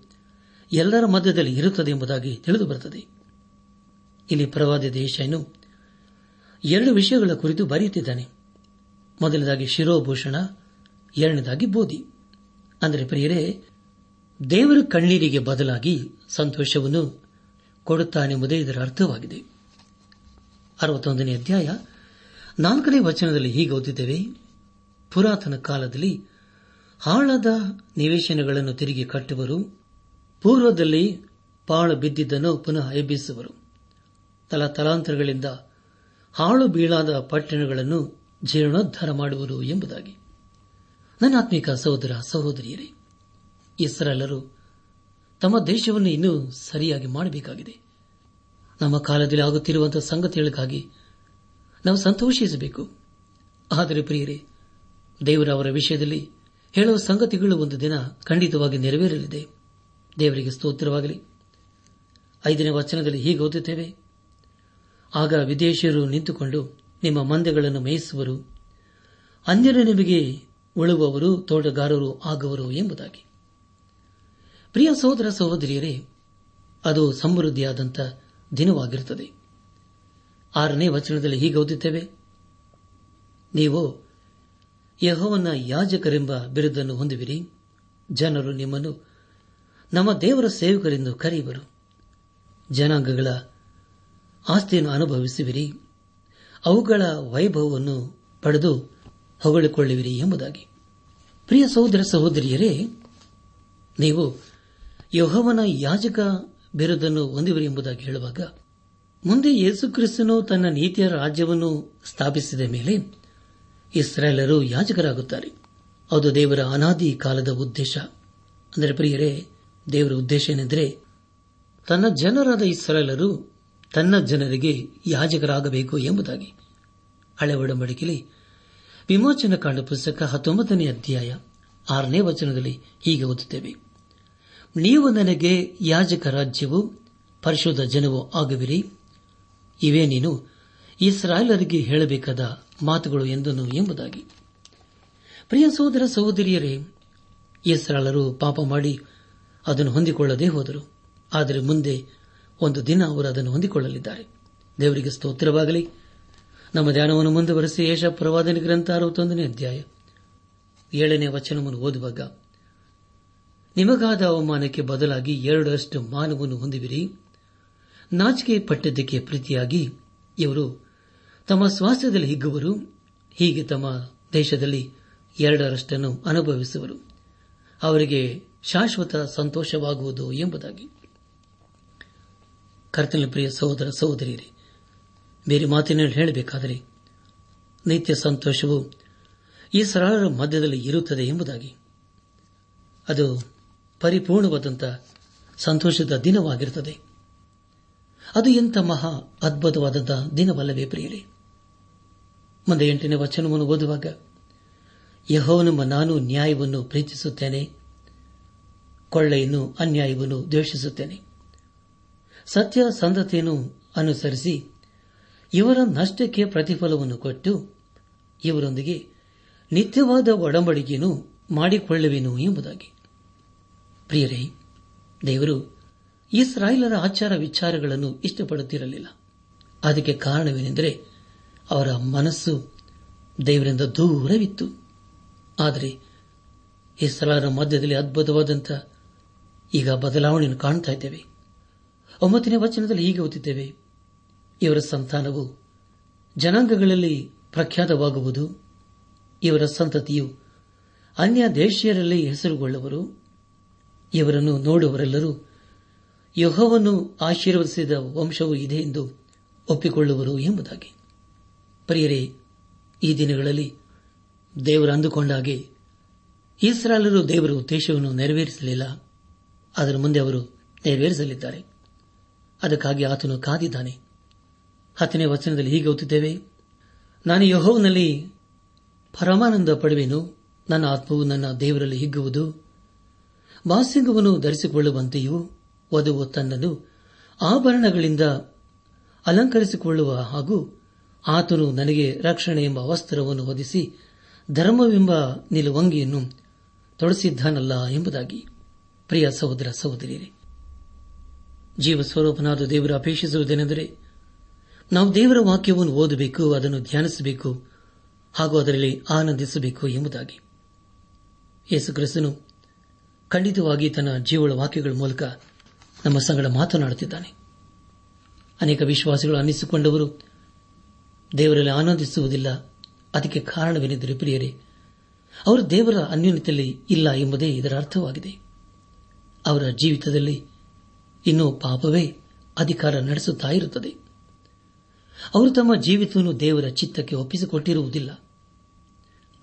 ಎಲ್ಲರ ಮಧ್ಯದಲ್ಲಿ ಇರುತ್ತದೆ ಎಂಬುದಾಗಿ ತಿಳಿದು ಬರುತ್ತದೆ ಇಲ್ಲಿ ಪ್ರವಾದಿ ದೇಶನು ಎರಡು ವಿಷಯಗಳ ಕುರಿತು ಬರೆಯುತ್ತಿದ್ದಾನೆ. ಮೊದಲದಾಗಿ ಶಿರೋಭೂಷಣ, ಎರಡನೇದಾಗಿ ಬೋಧಿ. ಅಂದರೆ ಪ್ರಿಯರೇ, ದೇವರ ಕಣ್ಣೀರಿಗೆ ಬದಲಾಗಿ ಸಂತೋಷವನ್ನು ಕೊಡುತ್ತಾನೆಂಬುದೇ ಇದರ ಅರ್ಥವಾಗಿದೆ. ಅರವತ್ತೊಂದನೇ ಅಧ್ಯಾಯ. ನಾಲ್ಕನೇ ವಚನದಲ್ಲಿ ಹೀಗೆ ಓದಿದ್ದೇವೆ ಪುರಾತನ ಕಾಲದಲ್ಲಿ ಹಾಳದ ನಿವೇಶನಗಳನ್ನು ತಿರುಗಿ ಕಟ್ಟುವರು, ಪೂರ್ವದಲ್ಲಿ ಪಾಳು ಬಿದ್ದಿದ್ದನ್ನು ಪುನಃ ಎಬ್ಬಿಸುವರು. ತಲತಲಾಂತರಗಳಿಂದ ಹಾಳು ಬೀಳಾದ ಪಟ್ಟಣಗಳನ್ನು ಜೀರ್ಣೋದ್ಧಾರ ಮಾಡುವರು ಎಂಬುದಾಗಿ. ನನ್ನ ಆತ್ಮಿಕ ಸಹೋದರ, ಸಹೋದರಿಯರೇ ಇಸ್ರಾಲರು ತಮ್ಮ ದೇಶವನ್ನು ಇನ್ನೂ ಸರಿಯಾಗಿ ಮಾಡಬೇಕಾಗಿದೆ. ನಮ್ಮ ಕಾಲದಲ್ಲಿ ಆಗುತ್ತಿರುವಂತಹ ಸಂಗತಿಗಳಿಗಾಗಿ ನಾವು ಸಂತೋಷಿಸಬೇಕು. ಆದರೆ ಪ್ರಿಯರೇ, ದೇವರ ಅವರ ವಿಷಯದಲ್ಲಿ ಹೇಳುವ ಸಂಗತಿಗಳು ಒಂದು ದಿನ ಖಂಡಿತವಾಗಿ ನೆರವೇರಲಿದೆ. ದೇವರಿಗೆ ಸ್ತೋತ್ರವಾಗಲಿ. ಐದನೇ ವಚನದಲ್ಲಿ ಹೀಗೆ ಓದುತ್ತೇವೆ, ಆಗ ವಿದೇಶಿಯರು ನಿಂತುಕೊಂಡು ನಿಮ್ಮ ಮಂದೆಗಳನ್ನು ಮೇಯಿಸುವರು. ಅನ್ಯರ ನಿಮಗೆ ಉಳುವವರು, ತೋಟಗಾರರು ಆಗುವರು ಎಂಬುದಾಗಿ. ಪ್ರಿಯ ಸಹೋದರ ಸಹೋದರಿಯರೇ, ಅದು ಸಮೃದ್ಧಿಯಾದಂಥ ದಿನವಾಗಿರುತ್ತದೆ. ಆರನೇ ವಚನದಲ್ಲಿ ಹೀಗೆ ಓದುತ್ತೇವೆ. ನೀವು ಯಹೋವನ ಯಾಜಕರೆಂಬ ಬಿರುದನ್ನು ಹೊಂದುವಿರಿ. ಜನರು ನಿಮ್ಮನ್ನು ನಮ್ಮ ದೇವರ ಸೇವಕರೆಂದು ಕರೆಯುವರು. ಜನಾಂಗಗಳ ಆಸ್ತಿಯನ್ನು ಅನುಭವಿಸುವಿರಿ. ಅವುಗಳ ವೈಭವವನ್ನು ಪಡೆದು ಹೊಗಳಿಕೊಳ್ಳುವಿರಿ ಎಂಬುದಾಗಿ. ಪ್ರಿಯ ಸಹೋದರ ಸಹೋದರಿಯರೇ, ನೀವು ಯಹೋವನ ಯಾಜಕ ಬಿರುದನ್ನು ಹೊಂದಿವಿರಿ ಎಂಬುದಾಗಿ ಹೇಳುವಾಗ, ಮುಂದೆ ಯೇಸುಕ್ರಿಸ್ತನು ತನ್ನ ನೀತಿಯ ರಾಜ್ಯವನ್ನು ಸ್ಥಾಪಿಸಿದ ಮೇಲೆ ಇಸ್ರಾಯೇಲರು ಯಾಜಕರಾಗುತ್ತಾರೆ. ಅದು ದೇವರ ಅನಾದಿ ಕಾಲದ ಉದ್ದೇಶ. ಅಂದರೆ ಪ್ರಿಯರೇ, ದೇವರ ಉದ್ದೇಶ ಏನೆಂದರೆ, ತನ್ನ ಜನರಾದ ಇಸ್ರಾಯೇಲರು ತನ್ನ ಜನರಿಗೆ ಯಾಜಕರಾಗಬೇಕು ಎಂಬುದಾಗಿ. ಹಳೆ ಒಡಂಬಡಿಕೆಯಲ್ಲಿ ವಿಮೋಚನ ಕಾಂಡ ಪುಸ್ತಕ ಹತ್ತೊಂಬತ್ತನೇ ಅಧ್ಯಾಯ ಆರನೇ ವಚನದಲ್ಲಿ ಹೀಗೆ ಓದುತ್ತೇವೆ. ನೀವು ನನಗೆ ಯಾಜಕ ರಾಜ್ಯವು ಪರಿಶುದ್ಧ ಜನವೂ ಆಗುವಿರಿ. ಇವೇ ನೀನು ಇಸ್ರಾಯೇಲರಿಗೆ ಹೇಳಬೇಕಾದ ಮಾತುಗಳು ಎಂದನು ಎಂಬುದಾಗಿ. ಪ್ರಿಯ ಸಹೋದರ ಸಹೋದರಿಯರೇ, ಇಸ್ರಾಯೇಲರು ಪಾಪ ಮಾಡಿ ಅದನ್ನು ಹೊಂದಿಕೊಳ್ಳದೇ ಹೋದರು. ಆದರೆ ಮುಂದೆ ಒಂದು ದಿನ ಅವರು ಅದನ್ನು ಹೊಂದಿಕೊಳ್ಳಲಿದ್ದಾರೆ. ದೇವರಿಗೆ ಸ್ತೋತ್ರವಾಗಲಿ. ನಮ್ಮ ಧ್ಯಾನವನ್ನು ಮುಂದುವರೆಸಿ ಯೇಷ ಪ್ರವಾದನ ಗ್ರಂಥ ಅರವತ್ತೊಂದನೇ ಅಧ್ಯಾಯ ಏಳನೇ ವಚನವನ್ನು ಓದುವಾಗ, ನಿಮಗಾದ ಅವಮಾನಕ್ಕೆ ಬದಲಾಗಿ ಎರಡರಷ್ಟು ಮಾನವನ್ನು ಹೊಂದಿವಿರಿ. ನಾಚಿಕೆ ಪಟ್ಟದ್ದಕ್ಕೆ ಪ್ರೀತಿಯಾಗಿ ಇವರು ತಮ್ಮ ಸ್ವಾಸ್ಥ್ಯದಲ್ಲಿ ಹಿಗ್ಗುವರು. ಹೀಗೆ ತಮ್ಮ ದೇಶದಲ್ಲಿ ಎರಡರಷ್ಟನ್ನು ಅನುಭವಿಸುವರು. ಅವರಿಗೆ ಶಾಶ್ವತ ಸಂತೋಷವಾಗುವುದು ಎಂಬುದಾಗಿ. ಕರ್ತನ ಪ್ರಿಯ ಸಹೋದರ ಸಹೋದರಿಯರೇ, ಬೇರೆ ಮಾತಿನಲ್ಲಿ ಹೇಳಬೇಕಾದರೆ ನಿತ್ಯ ಸಂತೋಷವು ಈ ಸರಳರ ಮಧ್ಯದಲ್ಲಿ ಇರುತ್ತದೆ ಎಂಬುದಾಗಿ. ಅದು ಪರಿಪೂರ್ಣವಾದಂಥ ಸಂತೋಷದ ದಿನವಾಗಿರುತ್ತದೆ. ಅದು ಎಂಥ ಮಹಾ ಅದ್ಭುತವಾದಂತಹ ದಿನವಲ್ಲವೇ ಪ್ರಿಯರೇ. ಮುಂದೆ ಎಂಟನೇ ವಚನವನ್ನು ಓದುವಾಗ ಯಹೋವನೆಂಬ ನಾನು ನ್ಯಾಯವನ್ನು ಪ್ರೀತಿಸುತ್ತೇನೆ, ಕೊಳ್ಳೆಯನ್ನು ಅನ್ಯಾಯವನ್ನು ದ್ವೇಷಿಸುತ್ತೇನೆ. ಸತ್ಯ ಸಂಧತೆಯನ್ನು ಅನುಸರಿಸಿ ಇವರ ನಷ್ಟಕ್ಕೆ ಪ್ರತಿಫಲವನ್ನು ಕೊಟ್ಟು ಇವರೊಂದಿಗೆ ನಿತ್ಯವಾದ ಒಡಂಬಡಿಕೆಯನ್ನು ಮಾಡಿಕೊಳ್ಳುವೆನು ಎಂಬುದಾಗಿ. ಪ್ರಿಯರೇ, ದೇವರು ಇಸ್ರಾಯೇಲರ ಆಚಾರ ವಿಚಾರಗಳನ್ನು ಇಷ್ಟಪಡುತ್ತಿರಲಿಲ್ಲ. ಅದಕ್ಕೆ ಕಾರಣವೇನೆಂದರೆ ಅವರ ಮನಸ್ಸು ದೇವರಿಂದ ದೂರವಿತ್ತು. ಆದರೆ ಇಸ್ರಾಯರ ಮಧ್ಯದಲ್ಲಿ ಅದ್ಭುತವಾದಂಥ ಈಗ ಬದಲಾವಣೆಯನ್ನು ಕಾಣ್ತಾ ಇದ್ದೇವೆ. ಒಂಬತ್ತನೇ ವಚನದಲ್ಲಿ ಹೀಗೆ ಓದಿದ್ದೇವೆ. ಇವರ ಸಂತಾನವು ಜನಾಂಗಗಳಲ್ಲಿ ಪ್ರಖ್ಯಾತವಾಗುವುದು. ಇವರ ಸಂತತಿಯು ಅನ್ಯ ದೇಶೀಯರಲ್ಲಿ ಹೆಸರುಗೊಳ್ಳುವರು. ಇವರನ್ನು ನೋಡುವರೆಲ್ಲರೂ ಯಹೋವನ್ನು ಆಶೀರ್ವದಿಸಿದ ವಂಶವೂ ಇದೆ ಎಂದು ಒಪ್ಪಿಕೊಳ್ಳುವರು ಎಂಬುದಾಗಿ. ಪ್ರಿಯರೇ, ಈ ದಿನಗಳಲ್ಲಿ ದೇವರು ಅಂದುಕೊಂಡಾಗೆ ಇಸ್ರಾಲರು ದೇವರ ಉದ್ದೇಶವನ್ನು ನೆರವೇರಿಸಲಿಲ್ಲ. ಅದರ ಮುಂದೆ ಅವರು ನೆರವೇರಿಸಲಿದ್ದಾರೆ. ಅದಕ್ಕಾಗಿ ಆತನು ಕಾದಿದ್ದಾನೆ. ಹತ್ತನೇ ವಚನದಲ್ಲಿ ಹೀಗೆ ನಾನು ಯಹೋವನಲ್ಲಿ ಪರಮಾನಂದ ಪಡುವೆನು, ನನ್ನ ಆತ್ಮವು ನನ್ನ ದೇವರಲ್ಲಿ ಹಿಗ್ಗುವುದು ಬಾಸಿಂಗವನ್ನು ಧರಿಸಿಕೊಳ್ಳುವಂತೆಯೂ ವಧುವು ತನ್ನನ್ನು ಆಭರಣಗಳಿಂದ ಅಲಂಕರಿಸಿಕೊಳ್ಳುವ ಹಾಗೂ ಆತನು ನನಗೆ ರಕ್ಷಣೆ ಎಂಬ ವಸ್ತ್ರವನ್ನು ಹೊದಿಸಿ ಧರ್ಮವೆಂಬ ನಿಲುವಂಗಿಯನ್ನು ತೊಡಸಿದ್ದಾನಲ್ಲ ಎಂಬುದಾಗಿ. ಪ್ರಿಯ ಸಹೋದರ ಸಹೋದರಿಯರೇ ಜೀವ ಸ್ವರೂಪನಾದ ದೇವರು ಅಪೇಕ್ಷಿಸುವುದೇನೆಂದರೆ, ನಾವು ದೇವರ ವಾಕ್ಯವನ್ನು ಓದಬೇಕು, ಅದನ್ನು ಧ್ಯಾನಿಸಬೇಕು, ಹಾಗೂ ಅದರಲ್ಲಿ ಆನಂದಿಸಬೇಕು ಎಂಬುದಾಗಿ. ಯೇಸುಕ್ರಿಸ್ತನು ಖಂಡಿತವಾಗಿ ತನ್ನ ಜೀವಳ ವಾಕ್ಯಗಳ ಮೂಲಕ ನಮ್ಮ ಸಂಗಡ ಮಾತನಾಡುತ್ತಿದ್ದಾನೆ. ಅನೇಕ ವಿಶ್ವಾಸಿಗಳು ಅನ್ನಿಸಿಕೊಂಡವರು, ದೇವರಲ್ಲಿ ಆನಂದಿಸುವುದಿಲ್ಲ, ಅದಕ್ಕೆ ಕಾರಣವೇನೆಂದರೆ ಪ್ರಿಯರೇ, ಅವರು ದೇವರ ಅನ್ಯೋನ್ಯತೆಯಲ್ಲಿ ಇಲ್ಲ ಎಂಬುದೇ ಇದರ ಅರ್ಥವಾಗಿದೆ. ಅವರ ಜೀವಿತದಲ್ಲಿ ಇನ್ನೂ ಪಾಪವೇ ಅಧಿಕಾರ ನಡೆಸುತ್ತಾ ಇರುತ್ತದೆ. ಅವರು ತಮ್ಮ ಜೀವಿತವನ್ನು ದೇವರ ಚಿತ್ತಕ್ಕೆ ಒಪ್ಪಿಸಿಕೊಟ್ಟಿರುವುದಿಲ್ಲ.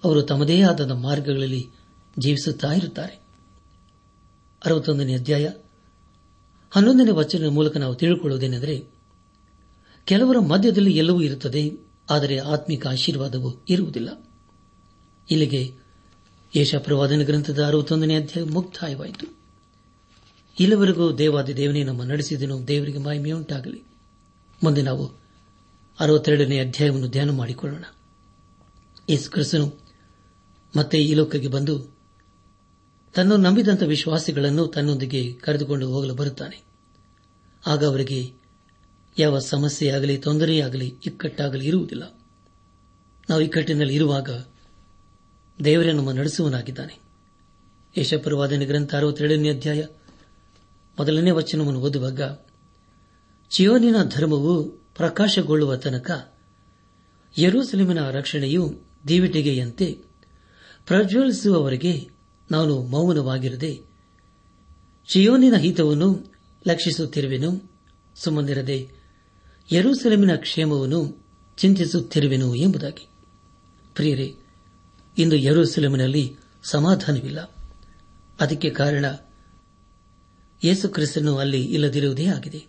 ಅವರು ತಮ್ಮದೇ ಆದ ಮಾರ್ಗಗಳಲ್ಲಿ ಜೀವಿಸುತ್ತಾ ಇರುತ್ತಾರೆ. ಅರವತ್ತೊಂದನೇ ಅಧ್ಯಾಯ. ಹನ್ನೊಂದನೇ ವಚನದ ಮೂಲಕ ನಾವು ತಿಳಿದುಕೊಳ್ಳುವುದೇನೆಂದರೆ, ಕೆಲವರ ಮಧ್ಯದಲ್ಲಿ ಎಲ್ಲವೂ ಇರುತ್ತದೆ, ಆದರೆ ಆತ್ಮಿಕ ಆಶೀರ್ವಾದವು ಇರುವುದಿಲ್ಲ. ಇಲ್ಲಿಗೆ ಯಶಪ್ರವಾದನ ಗ್ರಂಥದ ಅರವತ್ತೊಂದನೇ ಅಧ್ಯಾಯ ಮುಕ್ತಾಯವಾಯಿತು. ಇಲ್ಲಿವರೆಗೂ ದೇವಾದಿ ದೇವನೇ ನಮ್ಮ ನಡೆಸಿದನು. ದೇವರಿಗೆ ಮಹಿಮೆಯುಂಟಾಗಲಿ ಮುಂದೆ ನಾವು ಅರವತ್ತೆರಡನೇ ಅಧ್ಯಾಯವನ್ನು ಧ್ಯಾನ ಮಾಡಿಕೊಳ್ಳೋಣ. ಯೇಸು ಕ್ರಿಸ್ತನು ಮತ್ತೆ ಈ ಲೋಕಕ್ಕೆ ಬಂದು ತನ್ನ ನಂಬಿದಂಥ ವಿಶ್ವಾಸಿಗಳನ್ನು ತನ್ನೊಂದಿಗೆ ಕರೆದುಕೊಂಡು ಹೋಗಲು ಬರುತ್ತಾನೆ. ಆಗ ಅವರಿಗೆ ಯಾವ ಸಮಸ್ಯೆಯಾಗಲಿ, ತೊಂದರೆಯಾಗಲಿ, ಇಕ್ಕಟ್ಟಾಗಲಿ ಇರುವುದಿಲ್ಲ. ನಾವು ಇಕ್ಕಟ್ಟಿನಲ್ಲಿ ಇರುವಾಗ ದೇವರೇ ನಮ್ಮ ನಡೆಸುವನಾಗಿದ್ದಾನೆ ಯಶಪರವಾದನೆ ಗ್ರಂಥ ಅರವತ್ತೆರಡನೇ ಅಧ್ಯಾಯ ಮೊದಲನೇ ವಚನವನ್ನು ಓದುವಾಗ, ಚಿಯೋನಿನ ಧರ್ಮವು ಪ್ರಕಾಶಗೊಳ್ಳುವ ತನಕ ಯರೂಸಲೇಮಿನ ರಕ್ಷಣೆಯು ದೇವಿಟಿಗೆಯಂತೆ ಪ್ರಜ್ವಲಿಸುವವರೆಗೆ ನಾನು ಮೌನವಾಗಿರದೆ, ಚಿಯೋನಿನ ಹಿತವನ್ನು ಲಕ್ಷಿಸುತ್ತಿರುವೆನು, ಸುಮ್ಮನಿರದೆ ಯರೂಸಲೇಮಿನ ಕ್ಷೇಮವನ್ನು ಚಿಂತಿಸುತ್ತಿರುವೆನು ಎಂಬುದಾಗಿ. ಪ್ರಿಯರೇ, ಇಂದು ಯರೂಸಲೇಮಿನಲ್ಲಿ ಸಮಾಧಾನವಿಲ್ಲ. ಅದಕ್ಕೆ ಕಾರಣ ಯೇಸು ಕ್ರಿಸ್ತನು ಅಲ್ಲಿ ಇಲ್ಲದಿರುವುದೇ ಆಗಿದೆ.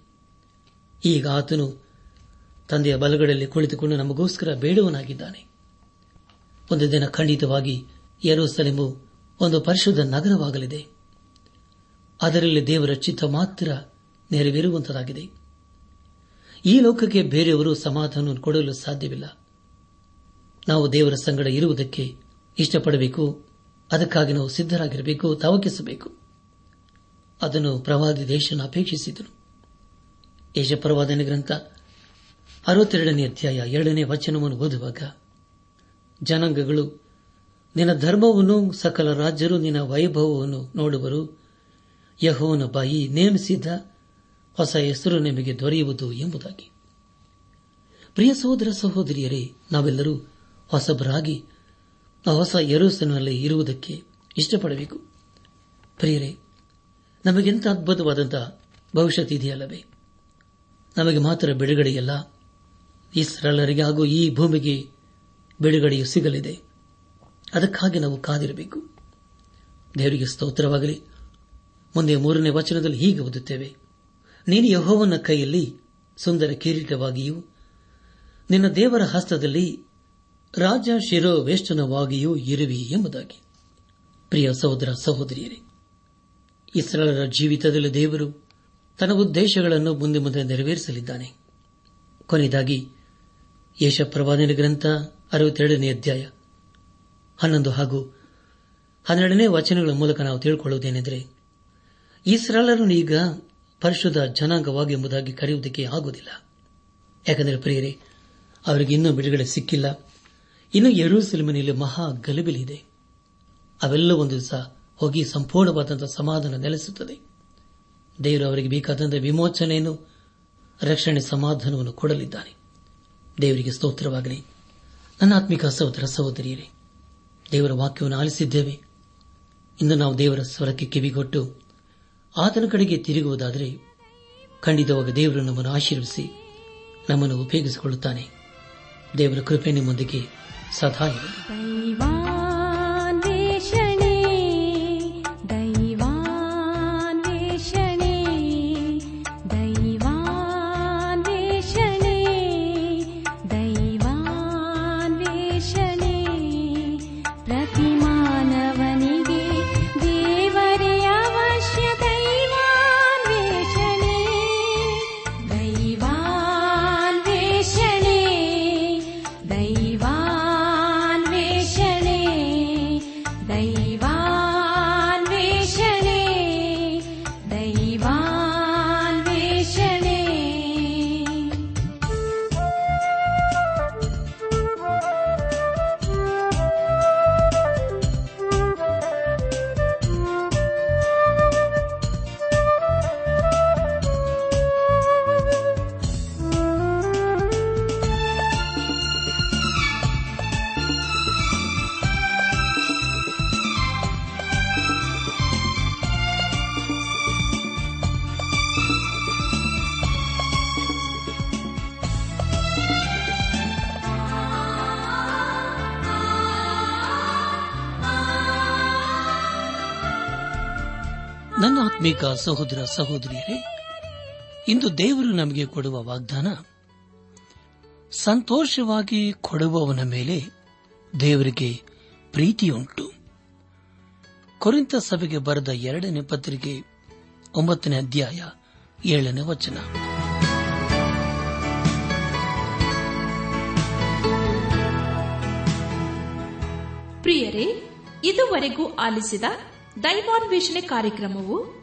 ಈಗ ಆತನು ತಂದೆಯ ಬಲಗಡೆಯಲ್ಲಿ ಕುಳಿತುಕೊಂಡು ನಮಗೋಸ್ಕರ ಬೇಡುವನಾಗಿದ್ದಾನೆ. ಒಂದು ದಿನ ಖಂಡಿತವಾಗಿ ಯರೂಸಲೆಮು ಒಂದು ಪರಿಶುದ್ಧ ನಗರವಾಗಲಿದೆ. ಅದರಲ್ಲಿ ದೇವರ ಚಿತ್ತ ಮಾತ್ರ ನೆರವೇರುವಂತಾಗಿದೆ ಈ ಲೋಕಕ್ಕೆ ಬೇರೆಯವರು ಸಮಾಧಾನ ಕೊಡಲು ಸಾಧ್ಯವಿಲ್ಲ. ನಾವು ದೇವರ ಸಂಗಡ ಇರುವುದಕ್ಕೆ ಇಷ್ಟಪಡಬೇಕು. ಅದಕ್ಕಾಗಿ ನಾವು ಸಿದ್ದರಾಗಿರಬೇಕು ತವಕಿಸಬೇಕು. ಅದನ್ನು ಪ್ರವಾದಿ ದೇಶನ ಅಪೇಕ್ಷಿಸಿದನು. ಯಶಪ್ರವಾದನೆ ಗ್ರಂಥ ಅರವತ್ತೆರಡನೇ ಅಧ್ಯಾಯ ಎರಡನೇ ವಚನವನ್ನು ಓದುವಾಗ, ಜನಾಂಗಗಳು, ನಿನ್ನ ಧರ್ಮವನ್ನು, ಸಕಲ ರಾಜ್ಯರು, ನಿನ್ನ ವೈಭವವನ್ನು ನೋಡುವರು. ಯಹೋವನ ಬಾಯಿ ನೇಮಿಸಿದ ಹೊಸ ಹೆಸರು ನಿಮಗೆ ದೊರೆಯುವುದು ಎಂಬುದಾಗಿ. ಪ್ರಿಯ ಸಹೋದರ ಸಹೋದರಿಯರೇ, ನಾವೆಲ್ಲರೂ ಹೊಸಬರಾಗಿ, ಹೊಸ ಎರಸಿನಲ್ಲಿ ಇರುವುದಕ್ಕೆ ಇಷ್ಟಪಡಬೇಕು. ಪ್ರಿಯರೇ ನಮಗೆಂತ ಅದ್ಭುತವಾದಂತಹ ಭವಿಷ್ಯತ್ ಇದೆಯಲ್ಲವೇ ನಮಗೆ ಮಾತ್ರ ಬಿಡುಗಡೆಯಲ್ಲ. ಇಸ್ರಾಲರಿಗೆ ಹಾಗೂ ಈ ಭೂಮಿಗೆ ಬಿಡುಗಡೆಯು ಸಿಗಲಿದೆ. ಅದಕ್ಕಾಗಿ ನಾವು ಕಾದಿರಬೇಕು. ದೇವರಿಗೆ ಸ್ತೋತ್ರವಾಗಲಿ. ಮುಂದೆ ಮೂರನೇ ವಚನದಲ್ಲಿ ಹೀಗೆ ಓದುತ್ತೇವೆ. ನೀನು ಯಹೋವನ ಕೈಯಲ್ಲಿ ಸುಂದರ ಕಿರೀಟವಾಗಿಯೂ, ನಿನ್ನ ದೇವರ ಹಸ್ತದಲ್ಲಿ ರಾಜ ಶಿರೋವೇಷ್ಟನವಾಗಿಯೂ ಇರುವಿ ಎಂಬುದಾಗಿ. ಪ್ರಿಯ ಸಹೋದರ ಸಹೋದರಿಯರೇ ಇಸ್ರಾಲರ ಜೀವಿತದಲ್ಲಿ ದೇವರು ತನ್ನ ಉದ್ದೇಶಗಳನ್ನು ಮುಂದೆ ಮುಂದೆ ನೆರವೇರಿಸಲಿದ್ದಾನೆ. ಕೊನೆಯದಾಗಿ ಯಶಪ್ರವಾದನ ಪ್ರವಾದನ ಗ್ರಂಥ ಅರವತ್ತೆರಡನೇ ಅಧ್ಯಾಯ ಹನ್ನೊಂದು ಹಾಗೂ ಹನ್ನೆರಡನೇ ವಚನಗಳ ಮೂಲಕ ನಾವು ತಿಳ್ಕೊಳ್ಳುವುದೇನೆಂದರೆ ಇಸ್ರಾಲರನ್ನು ಈಗ ಪರಿಶುದ್ಧ ಜನಾಂಗವಾಗಿ ಎಂಬುದಾಗಿ ಕರೆಯುವುದಕ್ಕೆ ಆಗುವುದಿಲ್ಲ. ಯಾಕೆಂದರೆ ಪ್ರಿಯರೇ, ಅವರಿಗೆ ಇನ್ನೂ ಬಿಡುಗಡೆ ಸಿಕ್ಕಿಲ್ಲ. ಇನ್ನು ಎರಡೂ ಸಿನಿಮನೆಯಲ್ಲಿ ಮಹಾ ಗಲಿಬಿಲಿದೆ. ಅವೆಲ್ಲ ಒಂದು ದಿವಸ ಹೋಗಿ ಸಂಪೂರ್ಣವಾದಂತಹ ಸಮಾಧಾನ ನೆಲೆಸುತ್ತದೆ. ದೇವರು ಅವರಿಗೆ ಬೇಕಾದಂತಹ ವಿಮೋಚನೆಯನ್ನು, ರಕ್ಷಣೆ ಸಮಾಧಾನವನ್ನು ಕೊಡಲಿದ್ದಾನೆ. ದೇವರಿಗೆ ಸ್ತೋತ್ರವಾಗಲಿ. ನನ್ನ ಆತ್ಮಿಕ ಸಹೋದರ ಸಹೋದರಿಯರೇ, ದೇವರ ವಾಕ್ಯವನ್ನು ಆಲಿಸಿದ್ದೇವೆ. ಇಂದು ನಾವು ದೇವರ ಸ್ವರಕ್ಕೆ ಕಿವಿಗೊಟ್ಟು ಆತನ ಕಡೆಗೆ ತಿರುಗುವುದಾದರೆ ಖಂಡಿತವಾಗ ದೇವರು ನಮ್ಮನ್ನು ಆಶೀರ್ವಿಸಿ ನಮ್ಮನ್ನು ಉಪಯೋಗಿಸಿಕೊಳ್ಳುತ್ತಾನೆ. ದೇವರ ಕೃಪೆ ನಿಮ್ಮೊಂದಿಗೆ ಸದಾ ಇರಲಿ. ಸಹೋದರ ಸಹೋದರಿಯರೇ, ಇಂದು ದೇವರು ನಮಗೆ ಕೊಡುವ ವಾಗ್ದಾನ, ಸಂತೋಷವಾಗಿ ಕೊಡುವವನ ಮೇಲೆ ದೇವರಿಗೆ ಪ್ರೀತಿಯುಂಟು. ಕುರಿತ ಸಭೆಗೆ ಬರೆದ ಎರಡನೇ ಪತ್ರಿಕೆ, ಒಂಬತ್ತನೇ ಅಧ್ಯಾಯ, ಏಳನೇ ವಚನ. ಪ್ರಿಯರೇ, ಇದುವರೆಗೂ ಆಲಿಸಿದ ದೈವಾನ್ವೇಷಣೆ ಕಾರ್ಯಕ್ರಮವು